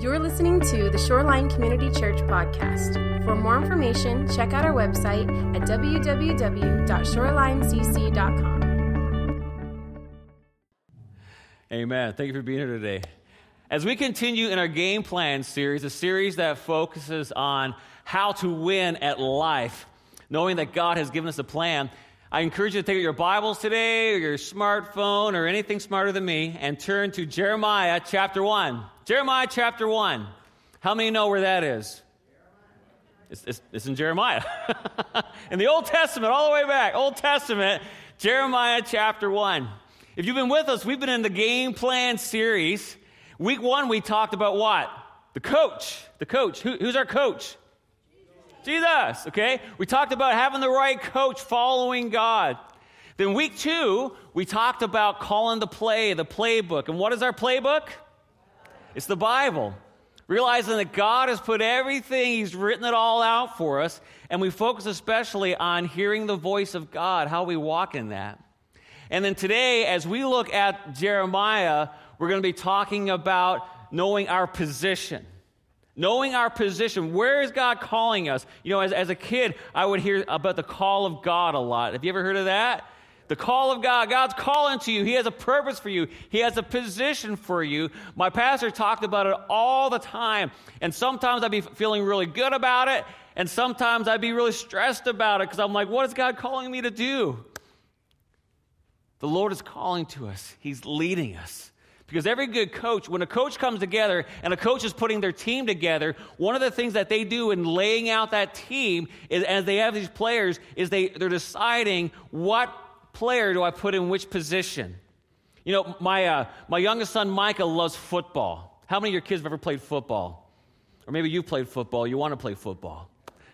You're listening to the Shoreline Community Church podcast. For more information, check out our website at www.shorelinecc.com. Amen. Thank you for being here today. As we continue in our game plan series, a series that focuses on how to win at life, knowing that God has given us a plan, I encourage you to take out your Bibles today or your smartphone or anything smarter than me and turn to Jeremiah chapter 1. Jeremiah chapter 1. How many know where that is? It's, it's, it's in Jeremiah. in the Old Testament, all the way back, Old Testament, Jeremiah chapter 1. If you've been with us, we've been in the game plan series. Week one, we talked about what? The coach. The coach. Who, who's our coach? Jesus, okay? We talked about having the right coach, following God. Then week two, we talked about calling the play, the playbook. And what is our playbook? It's the Bible. Realizing that God has put everything, He's written it all out for us, and we focus especially on hearing the voice of God, how we walk in that. And then today, as we look at Jeremiah, we're going to be talking about knowing our position. Knowing our position, where is God calling us? You know, as, as a kid, I would hear about the call of God a lot. Have you ever heard of that? The call of God. God's calling to you. He has a purpose for you. He has a position for you. My pastor talked about it all the time. And sometimes I'd be feeling really good about it. And sometimes I'd be really stressed about it because I'm like, what is God calling me to do? The Lord is calling to us, He's leading us. Because every good coach, when a coach comes together and a coach is putting their team together, one of the things that they do in laying out that team is, as they have these players, is they, they're deciding what player do I put in which position. You know, my, uh, my youngest son, Micah, loves football. How many of your kids have ever played football? Or maybe you played football, you want to play football.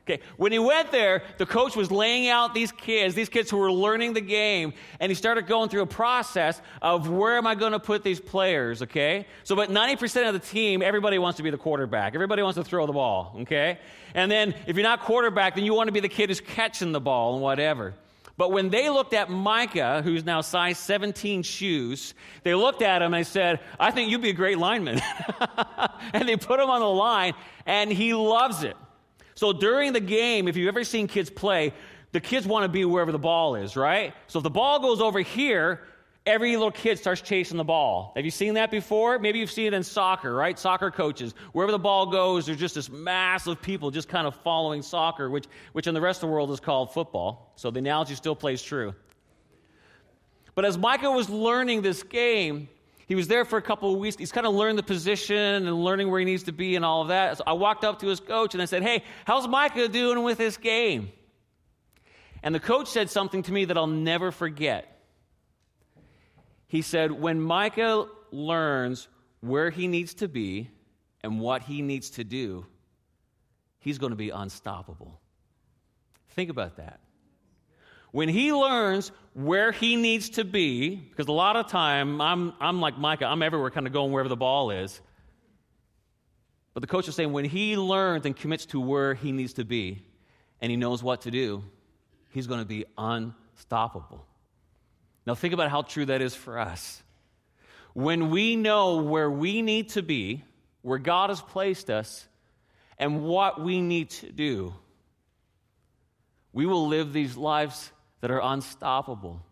Okay, when he went there, the coach was laying out these kids, these kids who were learning the game, and he started going through a process of where am I going to put these players, okay? So, but 90% of the team, everybody wants to be the quarterback. Everybody wants to throw the ball, okay? And then if you're not quarterback, then you want to be the kid who's catching the ball and whatever. But when they looked at Micah, who's now size 17 shoes, they looked at him and said, I think you'd be a great lineman. and they put him on the line, and he loves it. So during the game, if you've ever seen kids play, the kids want to be wherever the ball is, right? So if the ball goes over here, every little kid starts chasing the ball. Have you seen that before? Maybe you've seen it in soccer, right? Soccer coaches. Wherever the ball goes, there's just this mass of people just kind of following soccer, which, which in the rest of the world is called football. So the analogy still plays true. But as Micah was learning this game, he was there for a couple of weeks. He's kind of learned the position and learning where he needs to be and all of that. So I walked up to his coach and I said, Hey, how's Micah doing with this game? And the coach said something to me that I'll never forget. He said, When Micah learns where he needs to be and what he needs to do, he's going to be unstoppable. Think about that. When he learns where he needs to be, because a lot of time I'm, I'm like Micah, I'm everywhere kind of going wherever the ball is. But the coach is saying when he learns and commits to where he needs to be and he knows what to do, he's going to be unstoppable. Now, think about how true that is for us. When we know where we need to be, where God has placed us, and what we need to do, we will live these lives that are unstoppable.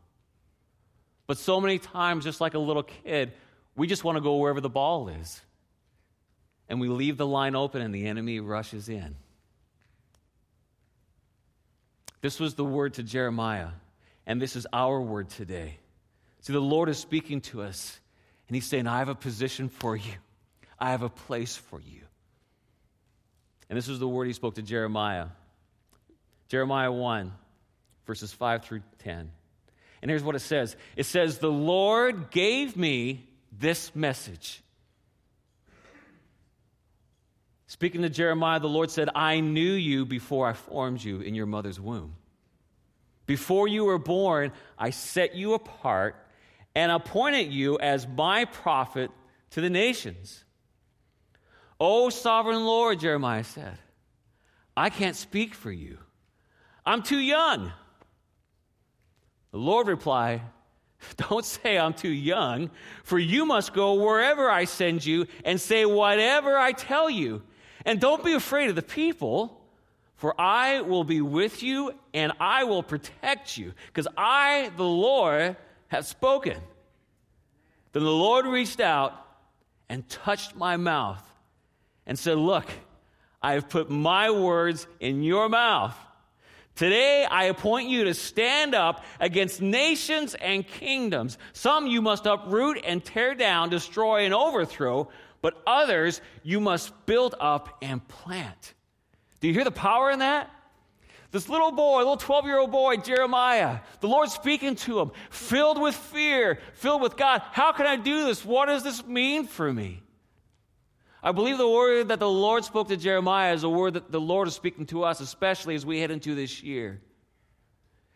But so many times, just like a little kid, we just want to go wherever the ball is. And we leave the line open, and the enemy rushes in. This was the word to Jeremiah, and this is our word today. See, the Lord is speaking to us, and He's saying, I have a position for you, I have a place for you. And this was the word He spoke to Jeremiah. Jeremiah 1 verses 5 through 10. And here's what it says it says, The Lord gave me this message. Speaking to Jeremiah, the Lord said, I knew you before I formed you in your mother's womb. Before you were born, I set you apart and appointed you as my prophet to the nations. O sovereign Lord, Jeremiah said, I can't speak for you. I'm too young. The Lord replied, Don't say I'm too young, for you must go wherever I send you and say whatever I tell you. And don't be afraid of the people, for I will be with you and I will protect you, because I, the Lord, have spoken. Then the Lord reached out and touched my mouth and said, Look, I have put my words in your mouth. Today I appoint you to stand up against nations and kingdoms. Some you must uproot and tear down, destroy and overthrow, but others you must build up and plant. Do you hear the power in that? This little boy, little 12 year old boy, Jeremiah, the Lord speaking to him, filled with fear, filled with God. How can I do this? What does this mean for me? I believe the word that the Lord spoke to Jeremiah is a word that the Lord is speaking to us, especially as we head into this year.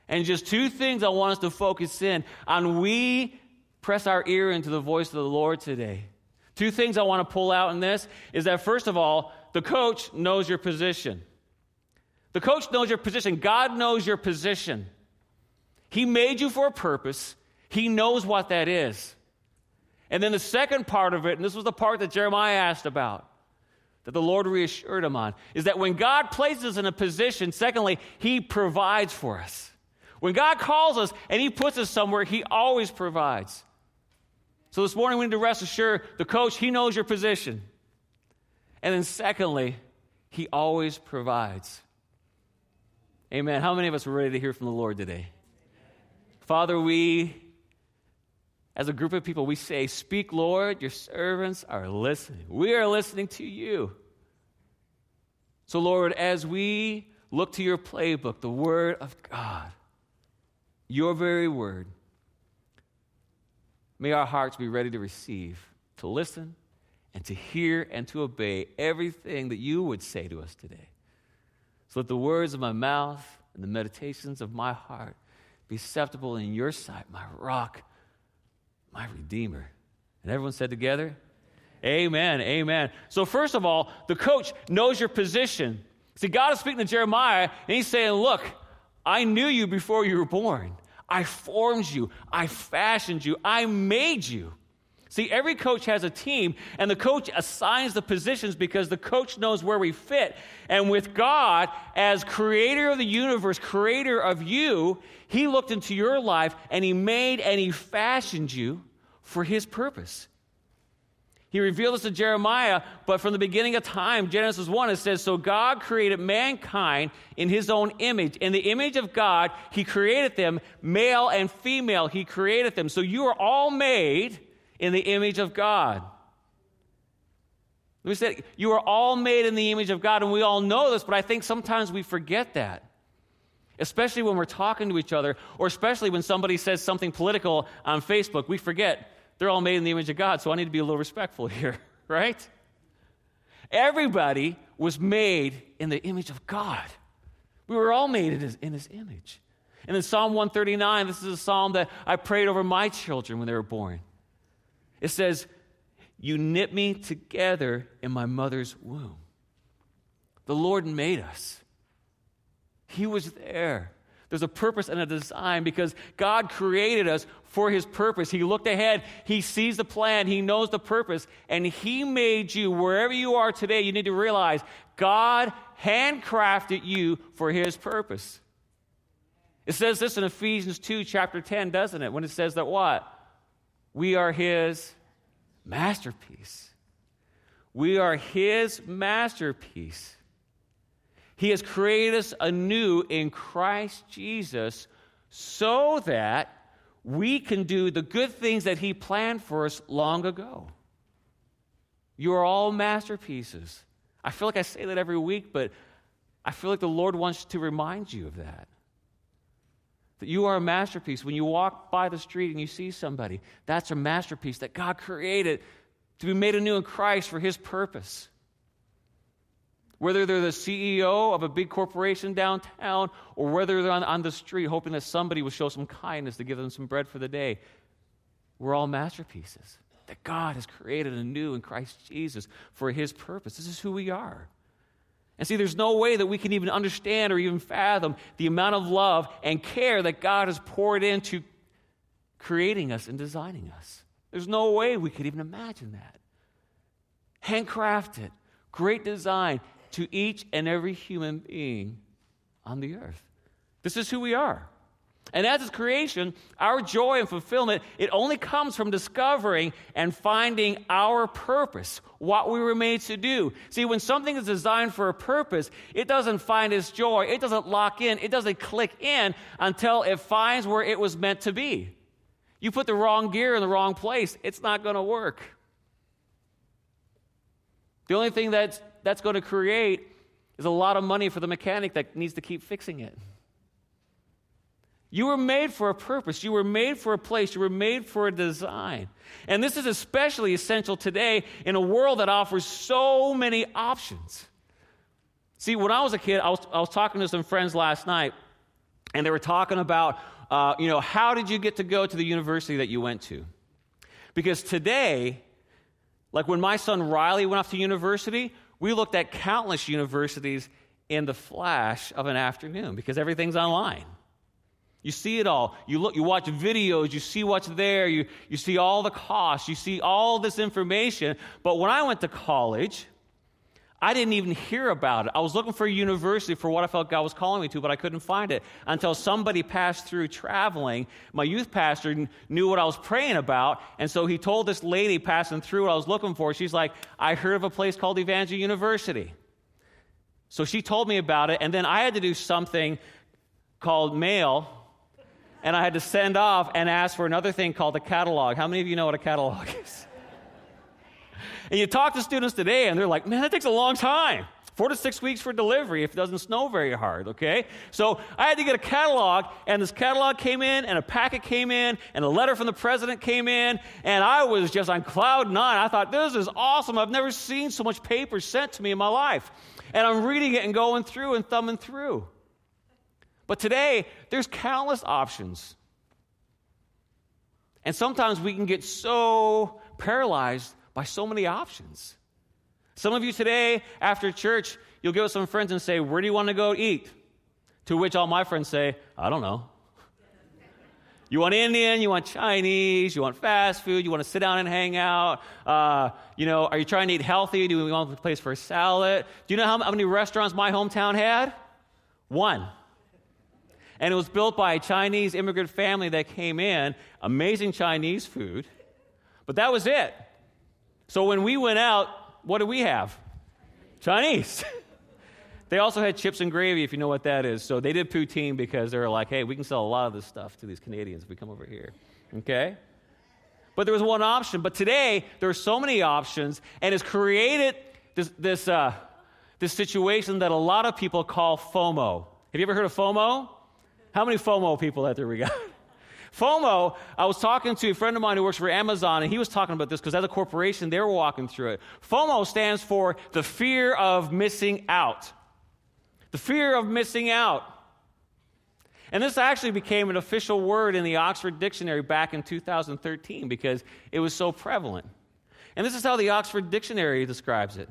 And just two things I want us to focus in on. We press our ear into the voice of the Lord today. Two things I want to pull out in this is that, first of all, the coach knows your position. The coach knows your position. God knows your position. He made you for a purpose, He knows what that is. And then the second part of it, and this was the part that Jeremiah asked about, that the Lord reassured him on, is that when God places us in a position, secondly, He provides for us. When God calls us and He puts us somewhere, He always provides. So this morning we need to rest assured the coach, He knows your position. And then secondly, He always provides. Amen. How many of us are ready to hear from the Lord today? Father, we as a group of people, we say, Speak, Lord, your servants are listening. We are listening to you. So, Lord, as we look to your playbook, the Word of God, your very Word, may our hearts be ready to receive, to listen, and to hear and to obey everything that you would say to us today. So let the words of my mouth and the meditations of my heart be acceptable in your sight, my rock my Redeemer. And everyone said together, Amen, amen. So, first of all, the coach knows your position. See, God is speaking to Jeremiah, and he's saying, Look, I knew you before you were born. I formed you. I fashioned you. I made you. See, every coach has a team, and the coach assigns the positions because the coach knows where we fit. And with God, as creator of the universe, creator of you, He looked into your life and He made and He fashioned you for his purpose. He revealed this to Jeremiah, but from the beginning of time, Genesis 1, it says, So God created mankind in his own image. In the image of God, he created them, male and female, he created them. So you are all made in the image of God. Let me say, you are all made in the image of God, and we all know this, but I think sometimes we forget that. Especially when we're talking to each other, or especially when somebody says something political on Facebook, we forget they're all made in the image of God, so I need to be a little respectful here, right? Everybody was made in the image of God. We were all made in his, in his image. And in Psalm 139, this is a psalm that I prayed over my children when they were born. It says, You knit me together in my mother's womb. The Lord made us, He was there. There's a purpose and a design because God created us for His purpose. He looked ahead, He sees the plan, He knows the purpose, and He made you wherever you are today. You need to realize God handcrafted you for His purpose. It says this in Ephesians 2, chapter 10, doesn't it? When it says that what? We are His masterpiece. We are His masterpiece. He has created us anew in Christ Jesus so that we can do the good things that He planned for us long ago. You are all masterpieces. I feel like I say that every week, but I feel like the Lord wants to remind you of that. That you are a masterpiece. When you walk by the street and you see somebody, that's a masterpiece that God created to be made anew in Christ for His purpose. Whether they're the CEO of a big corporation downtown or whether they're on, on the street hoping that somebody will show some kindness to give them some bread for the day, we're all masterpieces that God has created anew in Christ Jesus for His purpose. This is who we are. And see, there's no way that we can even understand or even fathom the amount of love and care that God has poured into creating us and designing us. There's no way we could even imagine that. Handcrafted, great design to each and every human being on the earth. This is who we are. And as His creation, our joy and fulfillment, it only comes from discovering and finding our purpose, what we were made to do. See, when something is designed for a purpose, it doesn't find its joy, it doesn't lock in, it doesn't click in until it finds where it was meant to be. You put the wrong gear in the wrong place, it's not going to work. The only thing that's, that's going to create is a lot of money for the mechanic that needs to keep fixing it. You were made for a purpose. You were made for a place. You were made for a design. And this is especially essential today in a world that offers so many options. See, when I was a kid, I was, I was talking to some friends last night, and they were talking about, uh, you know, how did you get to go to the university that you went to? Because today, like when my son Riley went off to university, we looked at countless universities in the flash of an afternoon because everything's online. You see it all. You look, you watch videos, you see what's there, you, you see all the costs, you see all this information. But when I went to college, I didn't even hear about it. I was looking for a university for what I felt God was calling me to, but I couldn't find it until somebody passed through traveling. My youth pastor knew what I was praying about, and so he told this lady passing through what I was looking for. She's like, I heard of a place called Evangel University. So she told me about it, and then I had to do something called mail and I had to send off and ask for another thing called a catalog. How many of you know what a catalog is? and you talk to students today, and they're like, man, that takes a long time. Four to six weeks for delivery if it doesn't snow very hard, okay? So I had to get a catalog, and this catalog came in, and a packet came in, and a letter from the president came in, and I was just on cloud nine. I thought, this is awesome. I've never seen so much paper sent to me in my life. And I'm reading it and going through and thumbing through. But today, there's countless options. And sometimes we can get so paralyzed by so many options. Some of you today, after church, you'll go with some friends and say, Where do you want to go eat? To which all my friends say, I don't know. You want Indian, you want Chinese, you want fast food, you want to sit down and hang out. Uh, you know, are you trying to eat healthy? Do we want a place for a salad? Do you know how, how many restaurants my hometown had? One. And it was built by a Chinese immigrant family that came in, amazing Chinese food. But that was it. So when we went out, what did we have? Chinese. they also had chips and gravy, if you know what that is. So they did poutine because they were like, hey, we can sell a lot of this stuff to these Canadians if we come over here. Okay? But there was one option. But today, there are so many options, and it's created this, this, uh, this situation that a lot of people call FOMO. Have you ever heard of FOMO? How many FOMO people out there we got? FOMO, I was talking to a friend of mine who works for Amazon, and he was talking about this because as a corporation, they were walking through it. FOMO stands for the fear of missing out. The fear of missing out. And this actually became an official word in the Oxford Dictionary back in 2013 because it was so prevalent. And this is how the Oxford Dictionary describes it.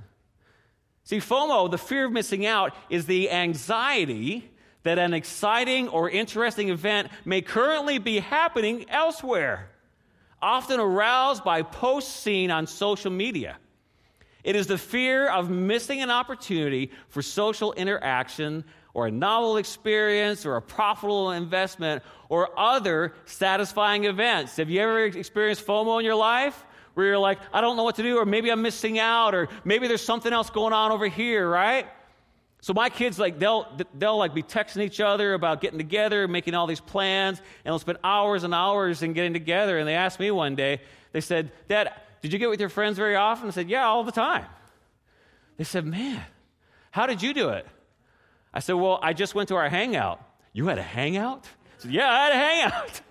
See, FOMO, the fear of missing out, is the anxiety that an exciting or interesting event may currently be happening elsewhere, often aroused by posts seen on social media. It is the fear of missing an opportunity for social interaction or a novel experience or a profitable investment or other satisfying events. Have you ever experienced FOMO in your life? Where you're like, I don't know what to do, or maybe I'm missing out, or maybe there's something else going on over here, right? So my kids, like, they'll, they'll like be texting each other about getting together, making all these plans, and they'll spend hours and hours in getting together. And they asked me one day, they said, Dad, did you get with your friends very often? I said, Yeah, all the time. They said, Man, how did you do it? I said, Well, I just went to our hangout. You had a hangout? I said, Yeah, I had a hangout.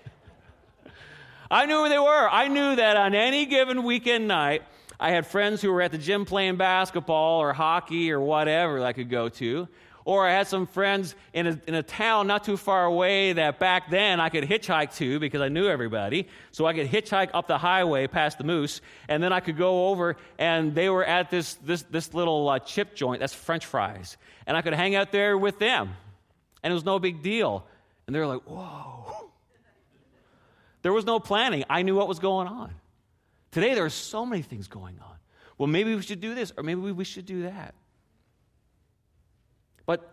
I knew where they were. I knew that on any given weekend night, I had friends who were at the gym playing basketball or hockey or whatever I could go to. Or I had some friends in a, in a town not too far away that back then I could hitchhike to because I knew everybody. So I could hitchhike up the highway past the moose, and then I could go over, and they were at this, this, this little uh, chip joint, that's French fries. And I could hang out there with them. And it was no big deal. And they were like, whoa. There was no planning. I knew what was going on. Today, there are so many things going on. Well, maybe we should do this, or maybe we should do that. But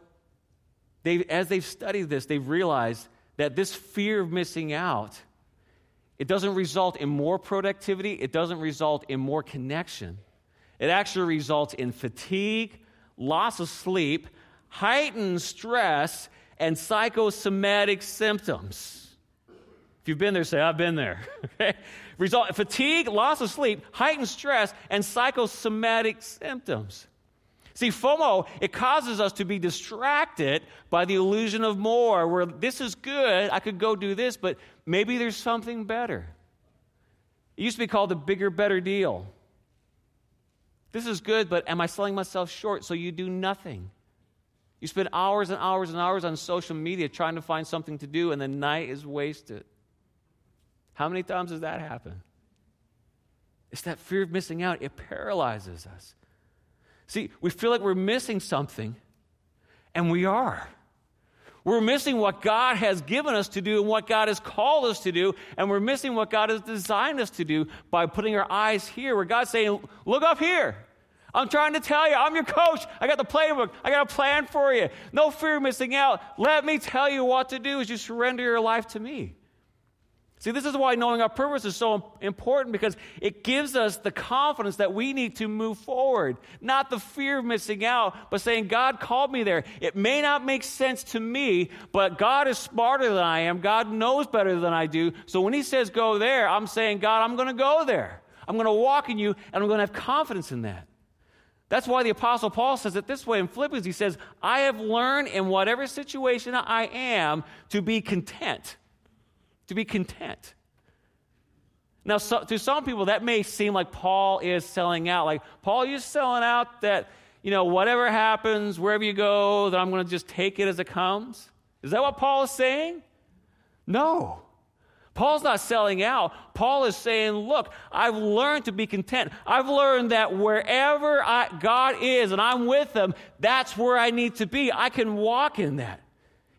they, as they've studied this, they've realized that this fear of missing out, it doesn't result in more productivity, it doesn't result in more connection. It actually results in fatigue, loss of sleep, heightened stress, and psychosomatic symptoms. If you've been there, say, I've been there. Result fatigue, loss of sleep, heightened stress, and psychosomatic symptoms. See, FOMO, it causes us to be distracted by the illusion of more, where this is good, I could go do this, but maybe there's something better. It used to be called the bigger, better deal. This is good, but am I selling myself short so you do nothing? You spend hours and hours and hours on social media trying to find something to do, and the night is wasted. How many times does that happen? It's that fear of missing out, it paralyzes us. See, we feel like we're missing something, and we are. We're missing what God has given us to do and what God has called us to do, and we're missing what God has designed us to do by putting our eyes here, where God's saying, Look up here. I'm trying to tell you, I'm your coach. I got the playbook. I got a plan for you. No fear of missing out. Let me tell you what to do as you surrender your life to me. See, this is why knowing our purpose is so important because it gives us the confidence that we need to move forward, not the fear of missing out, but saying, God called me there. It may not make sense to me, but God is smarter than I am. God knows better than I do. So when He says go there, I'm saying, God, I'm going to go there. I'm going to walk in you, and I'm going to have confidence in that. That's why the Apostle Paul says it this way in Philippians. He says, I have learned in whatever situation I am to be content to be content. Now, so, to some people, that may seem like Paul is selling out. Like, Paul, you're selling out that, you know, whatever happens, wherever you go, that I'm going to just take it as it comes. Is that what Paul is saying? No. Paul's not selling out. Paul is saying, Look, I've learned to be content. I've learned that wherever I, God is and I'm with Him, that's where I need to be. I can walk in that.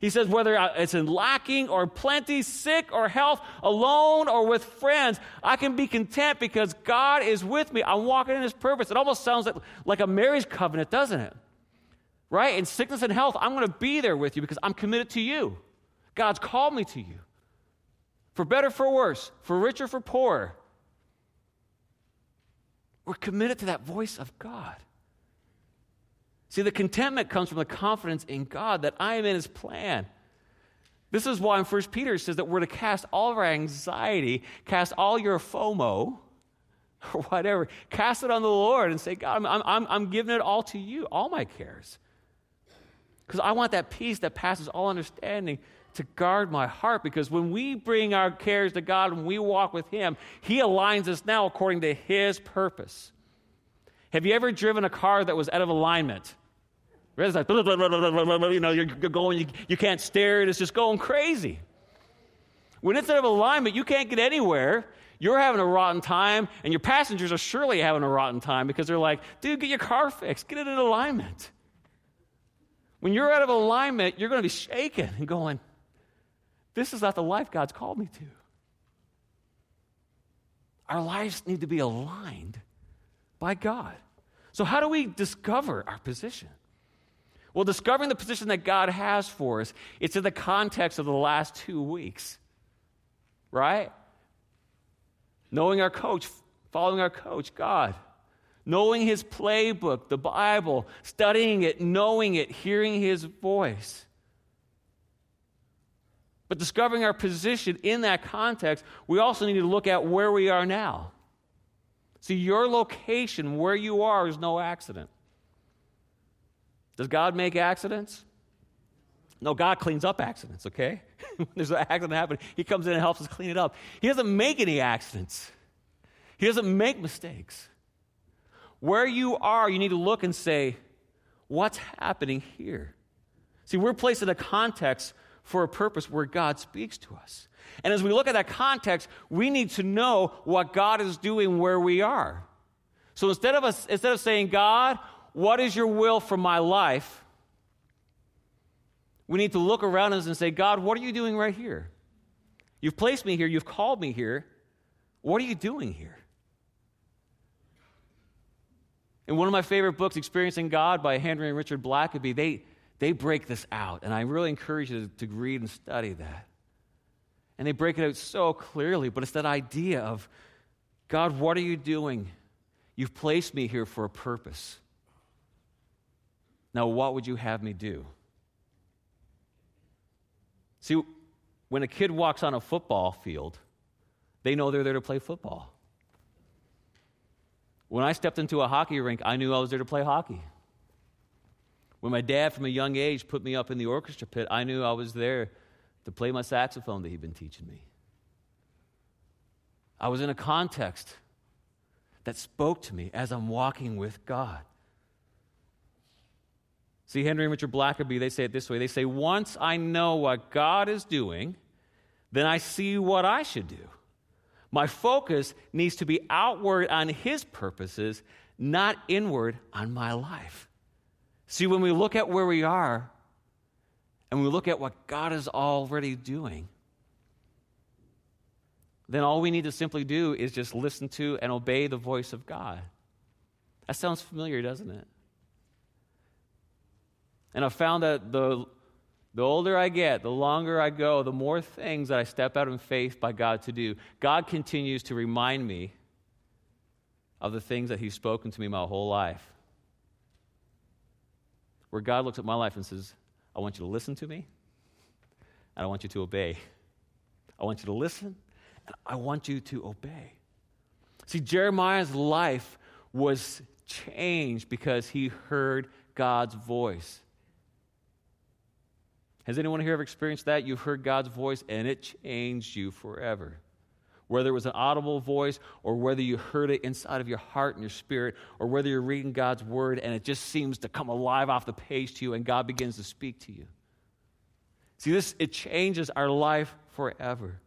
He says, whether uh, it's in lacking or plenty, sick or health, alone or with friends, I can be content because God is with me. I'm walking in His purpose. It almost sounds like, like a marriage covenant, doesn't it? Right? In sickness and health, I'm going to be there with you because I'm committed to you. God's called me to you. For better, for worse, for richer, for poorer. We're committed to that voice of God. See, the contentment comes from the confidence in God that I am in His plan. This is why in 1 Peter says that we're to cast all of our anxiety, cast all your FOMO, or whatever, cast it on the Lord and say, God, I'm, I'm, I'm giving it all to you, all my cares. Because I want that peace that passes all understanding to guard my heart. Because when we bring our cares to God and we walk with Him, He aligns us now according to His purpose. Have you ever driven a car that was out of alignment? It's like, you know, you're going, you, you can't stare, it's just going crazy. When it's out of alignment, you can't get anywhere. You're having a rotten time, and your passengers are surely having a rotten time because they're like, dude, get your car fixed, get it in alignment. When you're out of alignment, you're going to be shaken and going, this is not the life God's called me to. Our lives need to be aligned by God. So, how do we discover our position? Well, discovering the position that God has for us, it's in the context of the last two weeks, right? Knowing our coach, following our coach, God. Knowing his playbook, the Bible, studying it, knowing it, hearing his voice. But discovering our position in that context, we also need to look at where we are now. See, your location, where you are, is no accident. Does God make accidents? No, God cleans up accidents, okay? when there's an accident happening, He comes in and helps us clean it up. He doesn't make any accidents, He doesn't make mistakes. Where you are, you need to look and say, what's happening here? See, we're placed in a context for a purpose where God speaks to us. And as we look at that context, we need to know what God is doing where we are. So instead of us, instead of saying, God, what is your will for my life? We need to look around us and say, God, what are you doing right here? You've placed me here, you've called me here. What are you doing here? In one of my favorite books, Experiencing God by Henry and Richard Blackaby, they, they break this out. And I really encourage you to, to read and study that. And they break it out so clearly, but it's that idea of God, what are you doing? You've placed me here for a purpose. Now, what would you have me do? See, when a kid walks on a football field, they know they're there to play football. When I stepped into a hockey rink, I knew I was there to play hockey. When my dad, from a young age, put me up in the orchestra pit, I knew I was there to play my saxophone that he'd been teaching me. I was in a context that spoke to me as I'm walking with God. See, Henry and Richard Blackaby, they say it this way they say, Once I know what God is doing, then I see what I should do. My focus needs to be outward on His purposes, not inward on my life. See, when we look at where we are and we look at what God is already doing, then all we need to simply do is just listen to and obey the voice of God. That sounds familiar, doesn't it? And I've found that the, the older I get, the longer I go, the more things that I step out in faith by God to do. God continues to remind me of the things that He's spoken to me my whole life. Where God looks at my life and says, I want you to listen to me, and I want you to obey. I want you to listen, and I want you to obey. See, Jeremiah's life was changed because he heard God's voice. Has anyone here ever experienced that? You've heard God's voice and it changed you forever. Whether it was an audible voice or whether you heard it inside of your heart and your spirit or whether you're reading God's word and it just seems to come alive off the page to you and God begins to speak to you. See, this, it changes our life forever.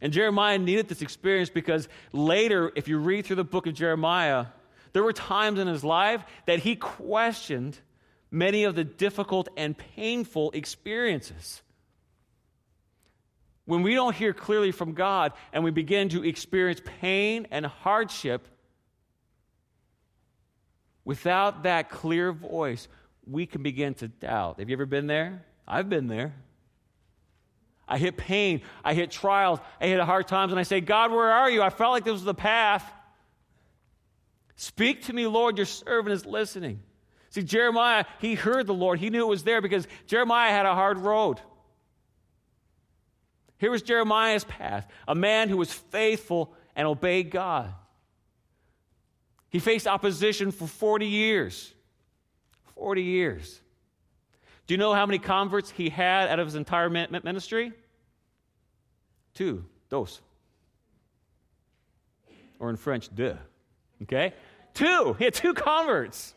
And Jeremiah needed this experience because later, if you read through the book of Jeremiah, there were times in his life that he questioned many of the difficult and painful experiences. When we don't hear clearly from God and we begin to experience pain and hardship, without that clear voice, we can begin to doubt. Have you ever been there? I've been there. I hit pain, I hit trials, I hit hard times, and I say, God, where are you? I felt like this was the path. Speak to me, Lord, your servant is listening. See, Jeremiah, he heard the Lord. He knew it was there because Jeremiah had a hard road. Here was Jeremiah's path a man who was faithful and obeyed God. He faced opposition for 40 years. 40 years. Do you know how many converts he had out of his entire ministry? Two, dos. Or in French, deux. Okay? Two. He had two converts.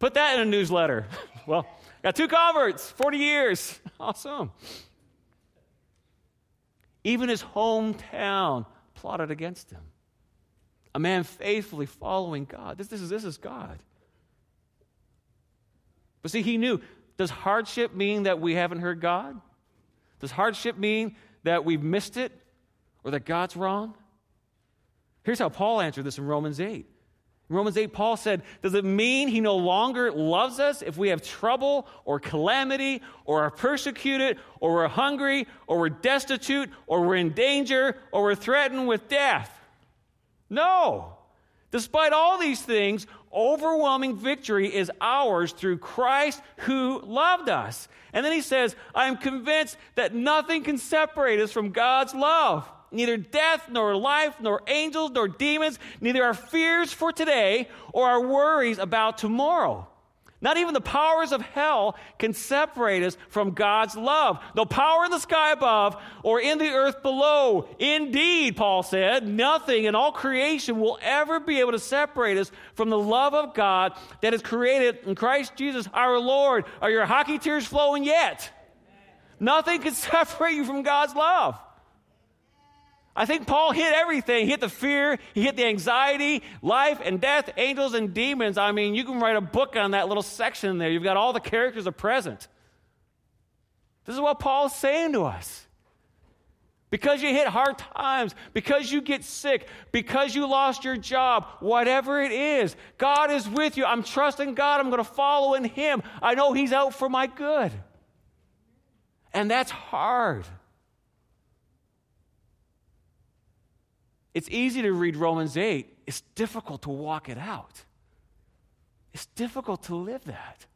Put that in a newsletter. well, got two converts, 40 years. Awesome. Even his hometown plotted against him. A man faithfully following God. This, this, is, this is God. But see, he knew does hardship mean that we haven't heard God? Does hardship mean that we've missed it or that God's wrong? Here's how Paul answered this in Romans 8. Romans 8, Paul said, Does it mean he no longer loves us if we have trouble or calamity or are persecuted or we're hungry or we're destitute or we're in danger or we're threatened with death? No. Despite all these things, overwhelming victory is ours through Christ who loved us. And then he says, I am convinced that nothing can separate us from God's love neither death, nor life, nor angels, nor demons, neither our fears for today or our worries about tomorrow. Not even the powers of hell can separate us from God's love. No power in the sky above or in the earth below. Indeed, Paul said, nothing in all creation will ever be able to separate us from the love of God that is created in Christ Jesus our Lord. Are your hockey tears flowing yet? Nothing can separate you from God's love. I think Paul hit everything. He hit the fear, he hit the anxiety, life and death, angels and demons. I mean, you can write a book on that little section there. You've got all the characters are present. This is what Paul's saying to us. because you hit hard times, because you get sick, because you lost your job, whatever it is, God is with you. I'm trusting God. I'm going to follow in Him. I know He's out for my good. And that's hard. It's easy to read Romans 8, it's difficult to walk it out. It's difficult to live that.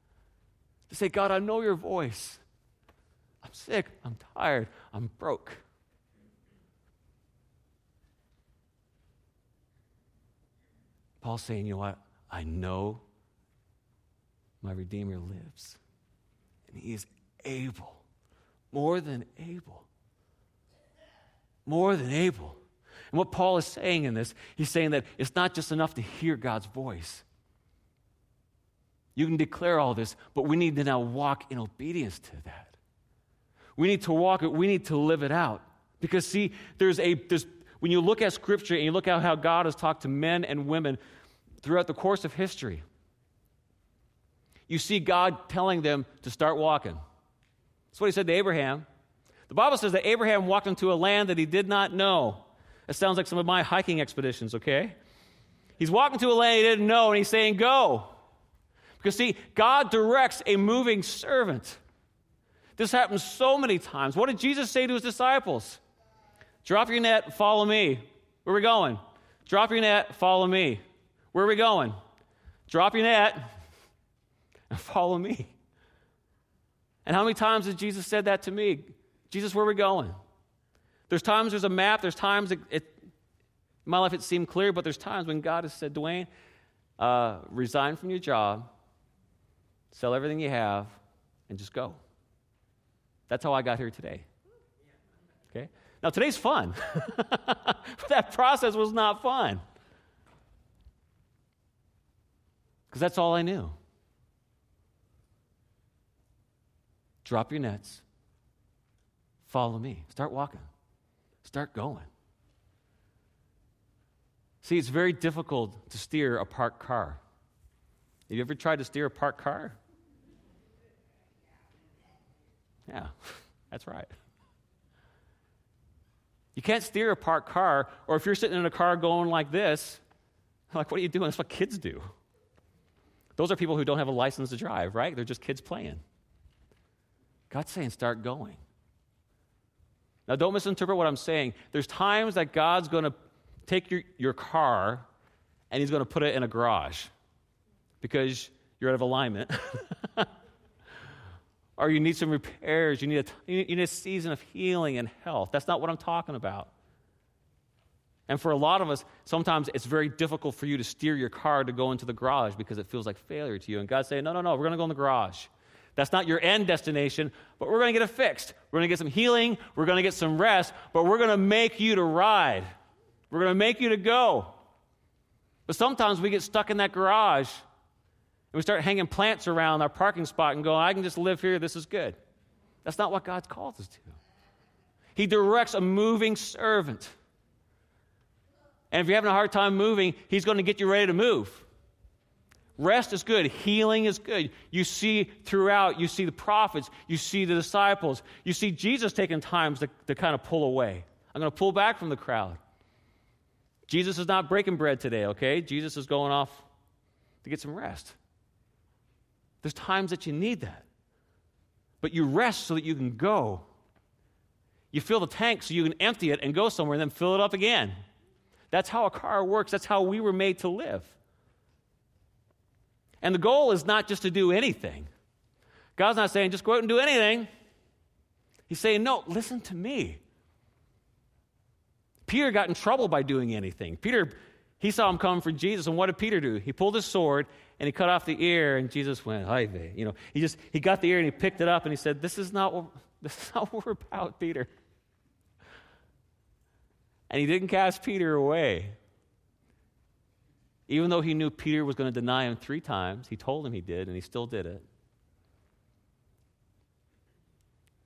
To say, God, I know your voice. I'm sick. I'm tired. I'm broke. Paul's saying, you know what? I know my Redeemer lives. And he is able, more than able, more than able. And what Paul is saying in this, he's saying that it's not just enough to hear God's voice. You can declare all this, but we need to now walk in obedience to that. We need to walk it, we need to live it out. Because, see, there's a, there's, when you look at Scripture and you look at how God has talked to men and women throughout the course of history, you see God telling them to start walking. That's what he said to Abraham. The Bible says that Abraham walked into a land that he did not know. It sounds like some of my hiking expeditions, okay? He's walking to a land he didn't know, and he's saying, Go. Because, see, God directs a moving servant. This happens so many times. What did Jesus say to his disciples? Drop your net, follow me. Where are we going? Drop your net, follow me. Where are we going? Drop your net and follow me. And how many times has Jesus said that to me? Jesus, where are we going? There's times there's a map, there's times it, it, in my life it seemed clear, but there's times when God has said, Dwayne, uh, resign from your job, sell everything you have, and just go. That's how I got here today. Okay? Now, today's fun. but that process was not fun. Because that's all I knew. Drop your nets, follow me, start walking, start going. See, it's very difficult to steer a parked car. Have you ever tried to steer a parked car? Yeah, that's right. You can't steer a parked car, or if you're sitting in a car going like this, like, what are you doing? That's what kids do. Those are people who don't have a license to drive, right? They're just kids playing. God's saying, start going. Now, don't misinterpret what I'm saying. There's times that God's going to take your, your car and He's going to put it in a garage because you're out of alignment. or you need some repairs, you need, a, you need a season of healing and health. That's not what I'm talking about. And for a lot of us, sometimes it's very difficult for you to steer your car to go into the garage because it feels like failure to you. And God's saying, no, no, no, we're going to go in the garage. That's not your end destination, but we're going to get it fixed. We're going to get some healing, we're going to get some rest, but we're going to make you to ride. We're going to make you to go. But sometimes we get stuck in that garage and we start hanging plants around our parking spot and going, I can just live here, this is good. That's not what God's called us to. He directs a moving servant. And if you're having a hard time moving, He's going to get you ready to move. Rest is good. Healing is good. You see throughout, you see the prophets, you see the disciples, you see Jesus taking times to, to kind of pull away. I'm going to pull back from the crowd. Jesus is not breaking bread today, okay? Jesus is going off to get some rest. There's times that you need that. But you rest so that you can go. You fill the tank so you can empty it and go somewhere and then fill it up again. That's how a car works. That's how we were made to live. And the goal is not just to do anything. God's not saying just go out and do anything. He's saying, no, listen to me. Peter got in trouble by doing anything. Peter, he saw him come for Jesus, and what did Peter do? He pulled his sword and he cut off the ear, and Jesus went, "Hi there." You know, he just he got the ear and he picked it up and he said, "This is not what this is not what we're about, Peter." And he didn't cast Peter away. Even though he knew Peter was going to deny him three times, he told him he did, and he still did it.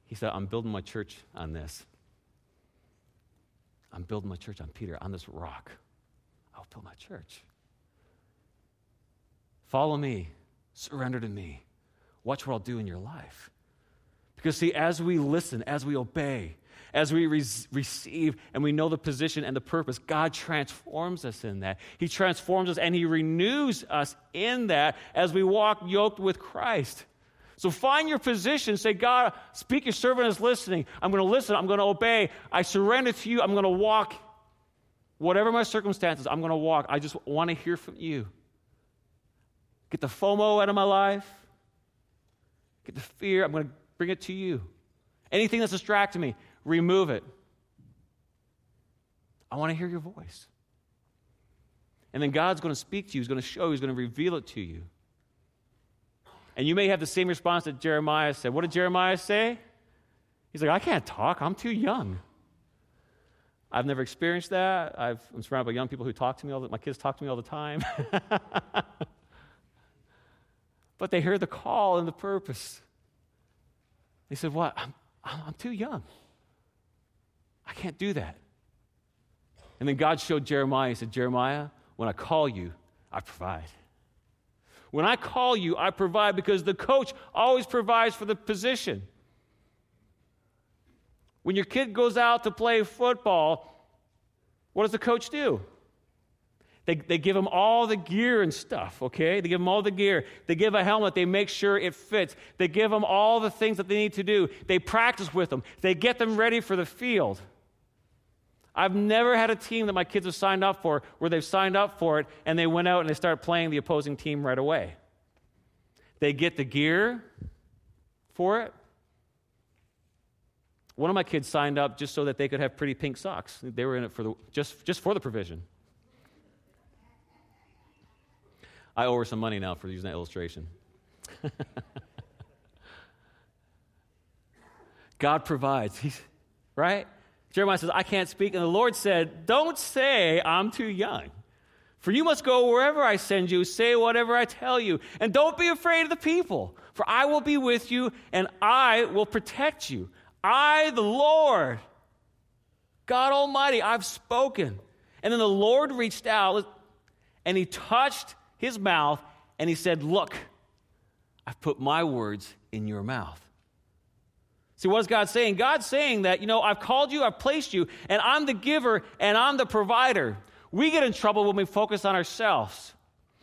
He said, I'm building my church on this. I'm building my church on Peter, on this rock. I'll build my church. Follow me, surrender to me. Watch what I'll do in your life. Because, see, as we listen, as we obey, as we re- receive and we know the position and the purpose, God transforms us in that. He transforms us and He renews us in that as we walk yoked with Christ. So find your position. Say, God, speak, your servant is listening. I'm going to listen. I'm going to obey. I surrender to you. I'm going to walk. Whatever my circumstances, I'm going to walk. I just want to hear from you. Get the FOMO out of my life. Get the fear. I'm going to bring it to you. Anything that's distracting me, remove it. I want to hear your voice. And then God's going to speak to you. He's going to show. He's going to reveal it to you. And you may have the same response that Jeremiah said. What did Jeremiah say? He's like, I can't talk. I'm too young. I've never experienced that. i am surrounded by young people who talk to me all the, my kids talk to me all the time. but they heard the call and the purpose. They said, What? I'm, I'm too young. I can't do that. And then God showed Jeremiah, He said, Jeremiah, when I call you, I provide. When I call you, I provide because the coach always provides for the position. When your kid goes out to play football, what does the coach do? They, they give them all the gear and stuff, okay? They give them all the gear. They give a helmet. They make sure it fits. They give them all the things that they need to do. They practice with them. They get them ready for the field. I've never had a team that my kids have signed up for where they've signed up for it and they went out and they start playing the opposing team right away. They get the gear for it. One of my kids signed up just so that they could have pretty pink socks. They were in it for the, just, just for the provision. I owe her some money now for using that illustration. God provides. He's, right? Jeremiah says, I can't speak. And the Lord said, Don't say I'm too young. For you must go wherever I send you, say whatever I tell you. And don't be afraid of the people, for I will be with you and I will protect you. I, the Lord, God Almighty, I've spoken. And then the Lord reached out and he touched his mouth and he said, Look, I've put my words in your mouth. See, what is God saying? God's saying that, you know, I've called you, I've placed you, and I'm the giver and I'm the provider. We get in trouble when we focus on ourselves.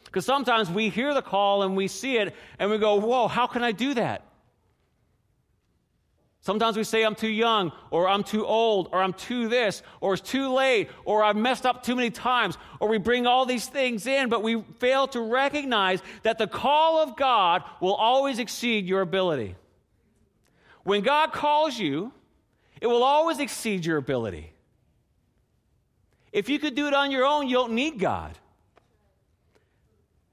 Because sometimes we hear the call and we see it and we go, whoa, how can I do that? Sometimes we say, I'm too young, or I'm too old, or I'm too this, or it's too late, or I've messed up too many times, or we bring all these things in, but we fail to recognize that the call of God will always exceed your ability. When God calls you, it will always exceed your ability. If you could do it on your own, you don't need God.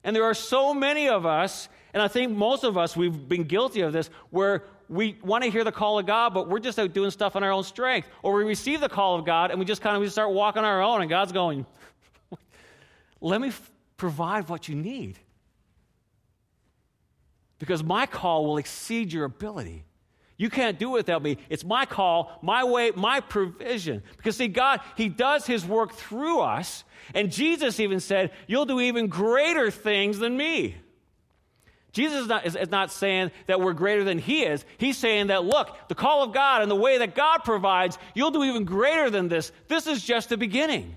And there are so many of us, and I think most of us, we've been guilty of this, where we want to hear the call of God, but we're just out doing stuff on our own strength. Or we receive the call of God and we just kind of we start walking our own, and God's going, Let me f- provide what you need. Because my call will exceed your ability. You can't do it without me. It's my call, my way, my provision. Because, see, God, He does His work through us. And Jesus even said, You'll do even greater things than me. Jesus is not, is, is not saying that we're greater than He is. He's saying that, look, the call of God and the way that God provides, you'll do even greater than this. This is just the beginning.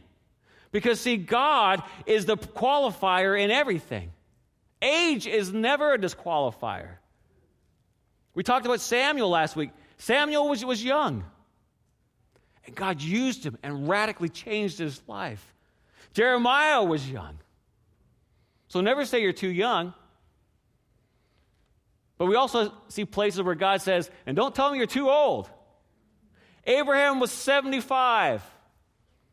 Because, see, God is the qualifier in everything. Age is never a disqualifier. We talked about Samuel last week. Samuel was, was young. And God used him and radically changed his life. Jeremiah was young. So never say you're too young. But we also see places where God says, and don't tell me you're too old. Abraham was 75.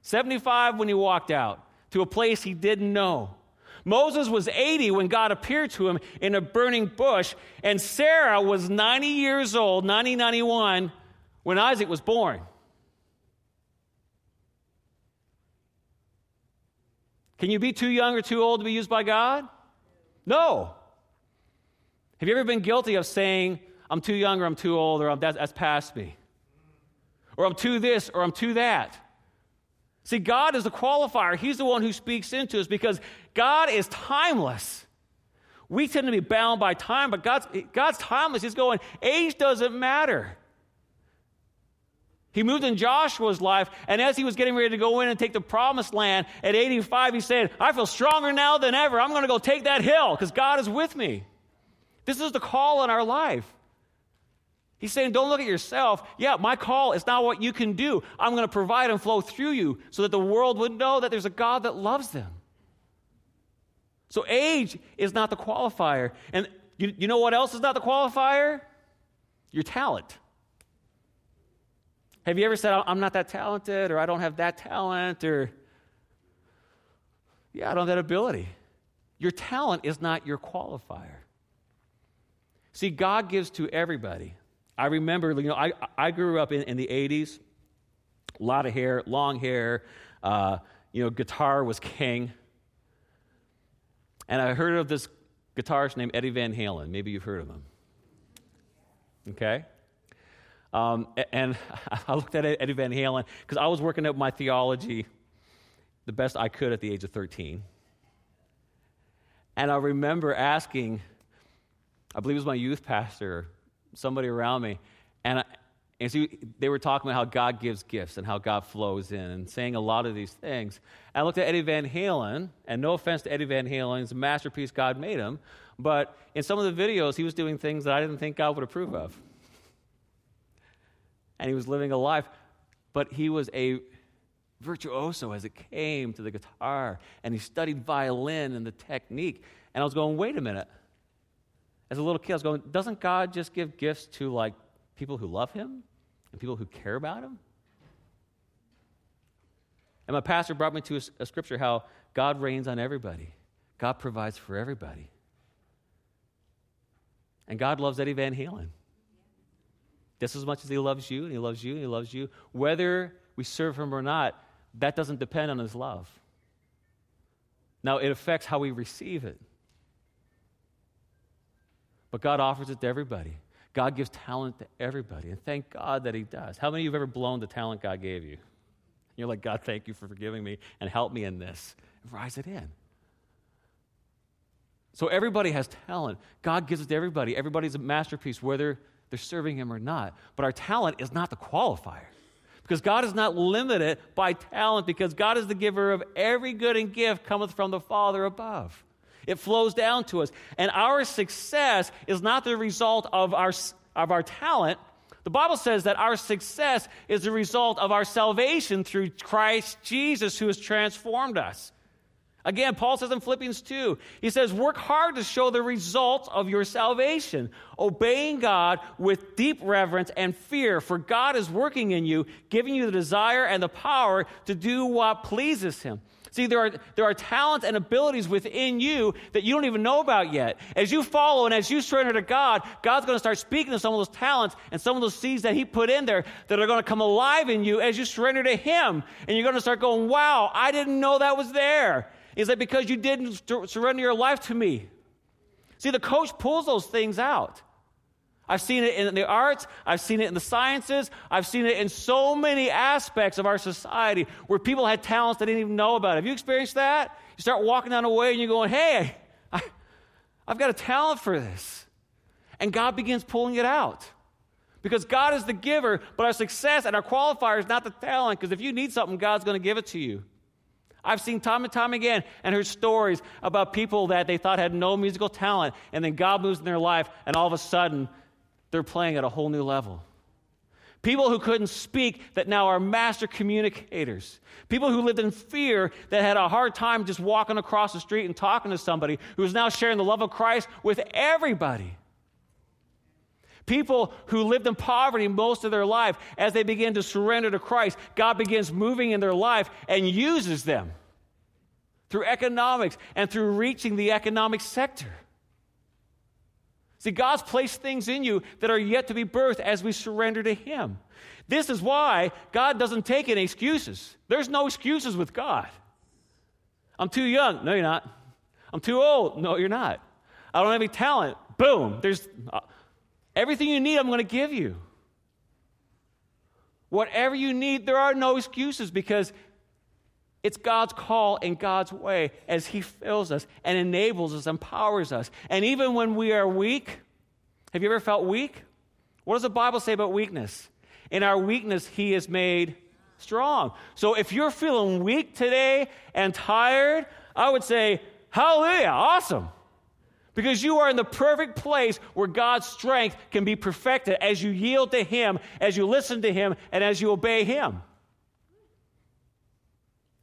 75 when he walked out to a place he didn't know. Moses was 80 when God appeared to him in a burning bush, and Sarah was 90 years old, 90, 91, when Isaac was born. Can you be too young or too old to be used by God? No. Have you ever been guilty of saying, I'm too young or I'm too old or that's, that's past me? Or I'm too this or I'm too that? See, God is the qualifier. He's the one who speaks into us because God is timeless. We tend to be bound by time, but God's, God's timeless. He's going, age doesn't matter. He moved in Joshua's life, and as he was getting ready to go in and take the promised land at 85, he said, I feel stronger now than ever. I'm going to go take that hill because God is with me. This is the call in our life. He's saying, Don't look at yourself. Yeah, my call is not what you can do. I'm going to provide and flow through you so that the world would know that there's a God that loves them. So, age is not the qualifier. And you, you know what else is not the qualifier? Your talent. Have you ever said, I'm not that talented, or I don't have that talent, or yeah, I don't have that ability? Your talent is not your qualifier. See, God gives to everybody. I remember, you know, I, I grew up in, in the 80s, a lot of hair, long hair, uh, you know, guitar was king. And I heard of this guitarist named Eddie Van Halen. Maybe you've heard of him. Okay? Um, and I looked at Eddie Van Halen because I was working up my theology the best I could at the age of 13. And I remember asking, I believe it was my youth pastor, somebody around me, and, I, and so they were talking about how God gives gifts and how God flows in and saying a lot of these things. And I looked at Eddie Van Halen, and no offense to Eddie Van Halen, he's a masterpiece, God made him, but in some of the videos, he was doing things that I didn't think God would approve of and he was living a life, but he was a virtuoso as it came to the guitar, and he studied violin and the technique. And I was going, wait a minute. As a little kid, I was going, doesn't God just give gifts to like people who love him and people who care about him? And my pastor brought me to a, a scripture how God rains on everybody. God provides for everybody. And God loves Eddie Van Halen just as much as he loves you, and he loves you, and he loves you. Whether we serve him or not, that doesn't depend on his love. Now, it affects how we receive it. But God offers it to everybody. God gives talent to everybody, and thank God that He does. How many of you have ever blown the talent God gave you? You're like, God, thank you for forgiving me and help me in this. Rise it in. So everybody has talent. God gives it to everybody. Everybody's a masterpiece, whether they're serving Him or not. But our talent is not the qualifier. Because God is not limited by talent, because God is the giver of every good and gift cometh from the Father above. It flows down to us. And our success is not the result of our, of our talent. The Bible says that our success is the result of our salvation through Christ Jesus, who has transformed us. Again, Paul says in Philippians 2, he says, Work hard to show the results of your salvation, obeying God with deep reverence and fear, for God is working in you, giving you the desire and the power to do what pleases Him. See, there are, there are talents and abilities within you that you don't even know about yet. As you follow and as you surrender to God, God's going to start speaking to some of those talents and some of those seeds that He put in there that are going to come alive in you as you surrender to Him. And you're going to start going, wow, I didn't know that was there. Is that because you didn't surrender your life to me? See, the coach pulls those things out. I've seen it in the arts, I've seen it in the sciences, I've seen it in so many aspects of our society where people had talents they didn't even know about. Have you experienced that? You start walking down a way and you're going, hey, I, I've got a talent for this. And God begins pulling it out. Because God is the giver, but our success and our qualifier is not the talent. Because if you need something, God's going to give it to you. I've seen time and time again and heard stories about people that they thought had no musical talent, and then God moves in their life, and all of a sudden, they're playing at a whole new level. People who couldn't speak that now are master communicators. People who lived in fear that had a hard time just walking across the street and talking to somebody who is now sharing the love of Christ with everybody. People who lived in poverty most of their life, as they begin to surrender to Christ, God begins moving in their life and uses them through economics and through reaching the economic sector. See, God's placed things in you that are yet to be birthed as we surrender to Him. This is why God doesn't take any excuses. There's no excuses with God. I'm too young. No, you're not. I'm too old. No, you're not. I don't have any talent. Boom. There's. Uh, Everything you need, I'm going to give you. Whatever you need, there are no excuses because it's God's call and God's way as He fills us and enables us, empowers us. And even when we are weak, have you ever felt weak? What does the Bible say about weakness? In our weakness, He is made strong. So if you're feeling weak today and tired, I would say, Hallelujah, awesome. Because you are in the perfect place where God's strength can be perfected as you yield to Him, as you listen to Him, and as you obey Him.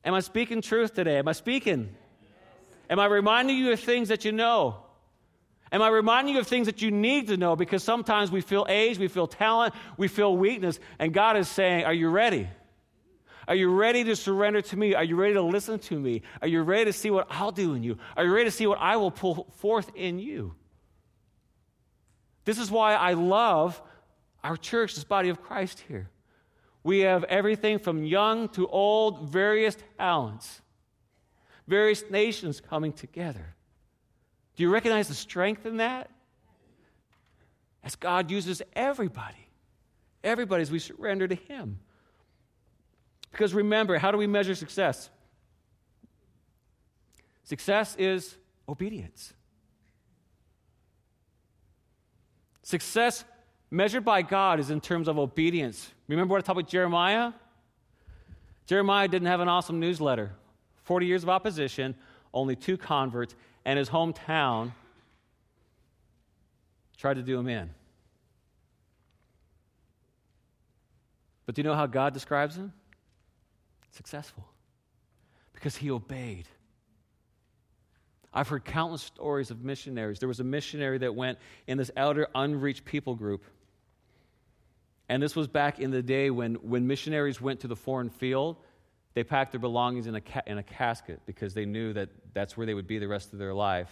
Am I speaking truth today? Am I speaking? Am I reminding you of things that you know? Am I reminding you of things that you need to know? Because sometimes we feel age, we feel talent, we feel weakness, and God is saying, Are you ready? Are you ready to surrender to me? Are you ready to listen to me? Are you ready to see what I'll do in you? Are you ready to see what I will pull forth in you? This is why I love our church, this body of Christ here. We have everything from young to old, various talents, various nations coming together. Do you recognize the strength in that? As God uses everybody, everybody as we surrender to Him. Because remember, how do we measure success? Success is obedience. Success measured by God is in terms of obedience. Remember what I talked about Jeremiah? Jeremiah didn't have an awesome newsletter. 40 years of opposition, only two converts, and his hometown tried to do him in. But do you know how God describes him? successful because he obeyed. I've heard countless stories of missionaries. There was a missionary that went in this outer unreached people group. And this was back in the day when, when missionaries went to the foreign field, they packed their belongings in a, ca- in a casket because they knew that that's where they would be the rest of their life.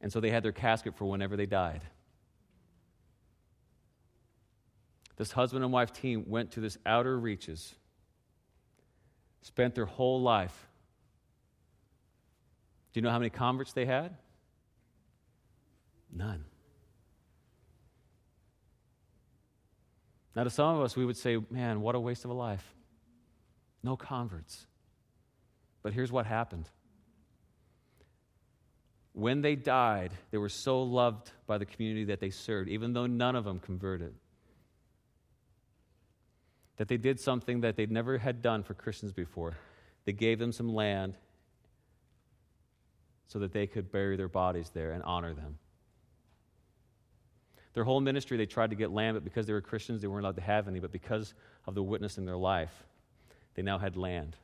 And so they had their casket for whenever they died. This husband and wife team went to this outer reaches spent their whole life. Do you know how many converts they had? None. Now, to some of us, we would say, man, what a waste of a life. No converts. But here's what happened. When they died, they were so loved by the community that they served, even though none of them converted that they did something that they'd never had done for Christians before. They gave them some land so that they could bury their bodies there and honor them. Their whole ministry, they tried to get land, but because they were Christians, they weren't allowed to have any. But because of the witness in their life, they now had land.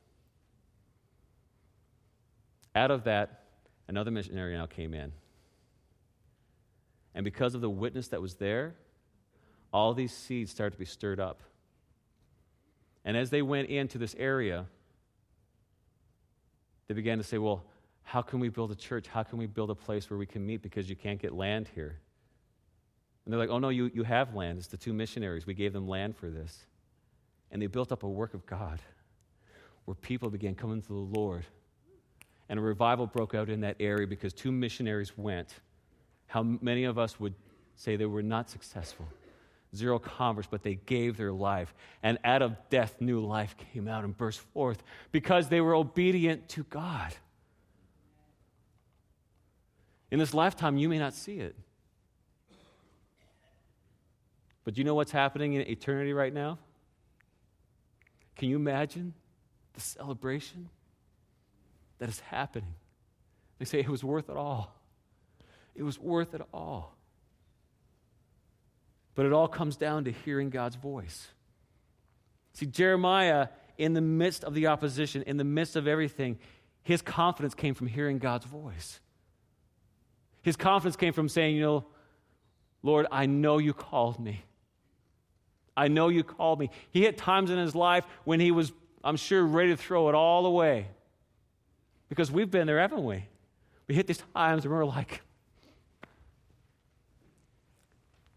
Out of that, another missionary now came in. And because of the witness that was there, all these seeds started to be stirred up. And as they went into this area, they began to say, Well, how can we build a church? How can we build a place where we can meet because you can't get land here? And they're like, Oh, no, you, you have land. It's the two missionaries. We gave them land for this. And they built up a work of God where people began coming to the Lord. And a revival broke out in that area because two missionaries went. How many of us would say they were not successful? zero converts, but they gave their life. And out of death, new life came out and burst forth because they were obedient to God. In this lifetime, you may not see it. But do you know what's happening in eternity right now? Can you imagine the celebration that is happening? They say it was worth it all. It was worth it all. But it all comes down to hearing God's voice. See, Jeremiah, in the midst of the opposition, in the midst of everything, his confidence came from hearing God's voice. His confidence came from saying, You know, Lord, I know you called me. I know you called me. He had times in his life when he was, I'm sure, ready to throw it all away. Because we've been there, haven't we? We hit these times and we're like,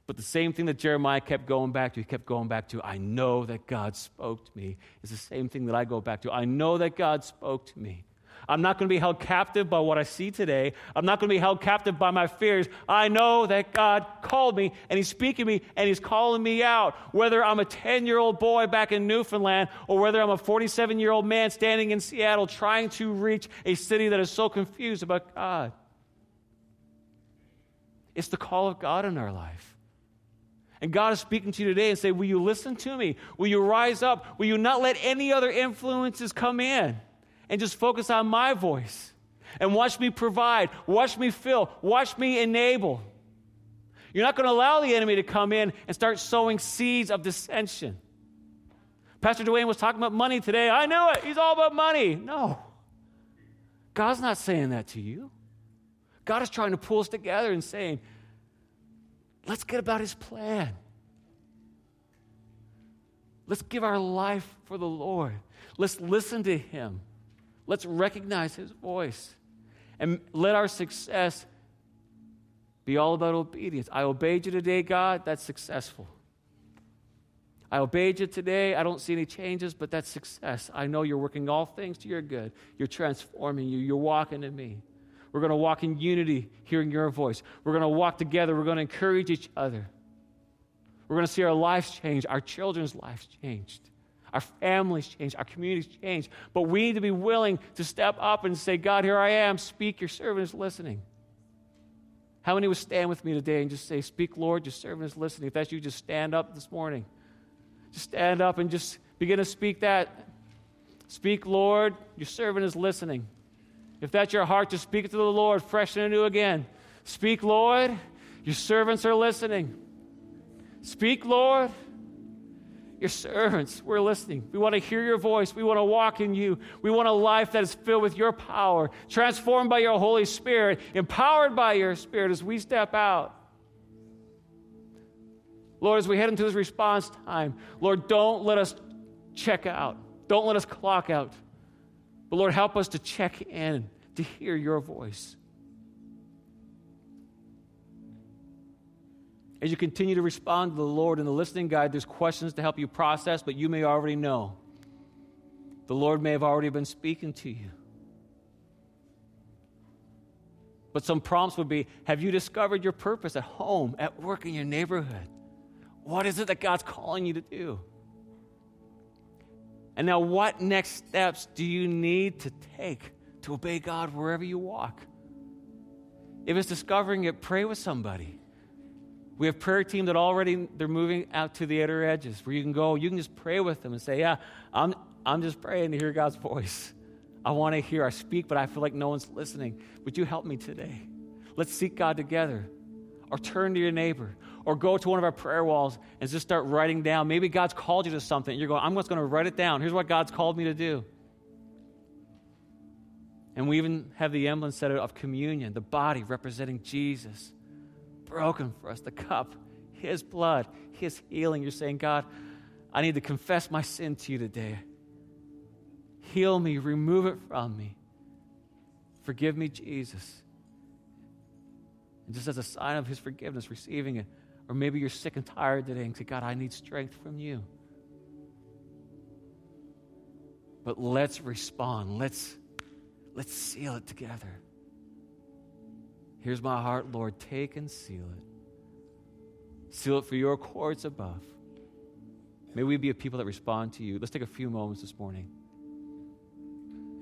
But the same thing that Jeremiah kept going back to, he kept going back to, I know that God spoke to me, is the same thing that I go back to. I know that God spoke to me. I'm not going to be held captive by what I see today. I'm not going to be held captive by my fears. I know that God called me and He's speaking to me and He's calling me out. Whether I'm a 10 year old boy back in Newfoundland or whether I'm a 47 year old man standing in Seattle trying to reach a city that is so confused about God. It's the call of God in our life. And God is speaking to you today and say, Will you listen to me? Will you rise up? Will you not let any other influences come in and just focus on my voice? And watch me provide, watch me fill, watch me enable. You're not going to allow the enemy to come in and start sowing seeds of dissension. Pastor Dwayne was talking about money today. I knew it. He's all about money. No. God's not saying that to you. God is trying to pull us together and saying, let's get about his plan. Let's give our life for the Lord. Let's listen to him. Let's recognize his voice. And let our success be all about obedience. I obeyed you today, God. That's successful. I obeyed you today. I don't see any changes, but that's success. I know you're working all things to your good. You're transforming you. You're walking in me. We're going to walk in unity, hearing your voice. We're going to walk together. We're going to encourage each other. We're going to see our lives change, our children's lives changed, our families change, our communities change. But we need to be willing to step up and say, God, here I am. Speak. Your servant is listening. How many would stand with me today and just say, Speak, Lord, your servant is listening? If that's you, just stand up this morning. Just stand up and just begin to speak that. Speak, Lord, your servant is listening. If that's your heart, just speak it to the Lord fresh and anew again. Speak, Lord. Your servants are listening. Speak, Lord. Your servants, we're listening. We want to hear your voice. We want to walk in you. We want a life that is filled with your power, transformed by your Holy Spirit, empowered by your Spirit as we step out. Lord, as we head into this response time, Lord, don't let us check out. Don't let us clock out. But Lord, help us to check in to hear your voice. As you continue to respond to the Lord in the listening guide, there's questions to help you process, but you may already know. The Lord may have already been speaking to you. But some prompts would be Have you discovered your purpose at home, at work, in your neighborhood? What is it that God's calling you to do? And now, what next steps do you need to take to obey God wherever you walk. If it's discovering it, pray with somebody. We have prayer team that already they're moving out to the outer edges where you can go, you can just pray with them and say, Yeah, I'm I'm just praying to hear God's voice. I want to hear, I speak, but I feel like no one's listening. Would you help me today? Let's seek God together. Or turn to your neighbor. Or go to one of our prayer walls and just start writing down. Maybe God's called you to something. You're going, I'm just going to write it down. Here's what God's called me to do. And we even have the emblem set of communion, the body representing Jesus, broken for us, the cup, His blood, His healing. You're saying, God, I need to confess my sin to you today. Heal me, remove it from me. Forgive me, Jesus. And just as a sign of His forgiveness, receiving it. Or maybe you're sick and tired today and say, God, I need strength from you. But let's respond. Let's Let's seal it together. Here's my heart, Lord. Take and seal it. Seal it for your courts above. May we be a people that respond to you. Let's take a few moments this morning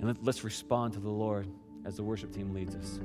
and let, us respond to the Lord as the worship team leads us.